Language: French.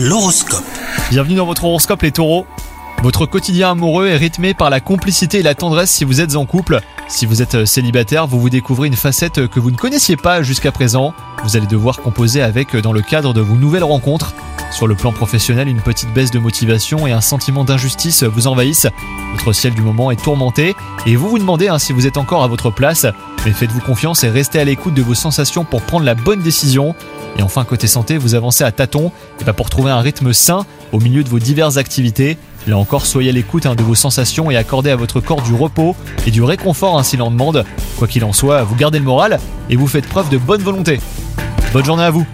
L'horoscope. Bienvenue dans votre horoscope les taureaux. Votre quotidien amoureux est rythmé par la complicité et la tendresse si vous êtes en couple. Si vous êtes célibataire, vous vous découvrez une facette que vous ne connaissiez pas jusqu'à présent. Vous allez devoir composer avec dans le cadre de vos nouvelles rencontres. Sur le plan professionnel, une petite baisse de motivation et un sentiment d'injustice vous envahissent. Votre ciel du moment est tourmenté et vous vous demandez hein, si vous êtes encore à votre place. Mais faites-vous confiance et restez à l'écoute de vos sensations pour prendre la bonne décision. Et enfin, côté santé, vous avancez à tâtons et pour trouver un rythme sain au milieu de vos diverses activités. Là encore, soyez à l'écoute hein, de vos sensations et accordez à votre corps du repos et du réconfort ainsi l'en demande. Quoi qu'il en soit, vous gardez le moral et vous faites preuve de bonne volonté. Bonne journée à vous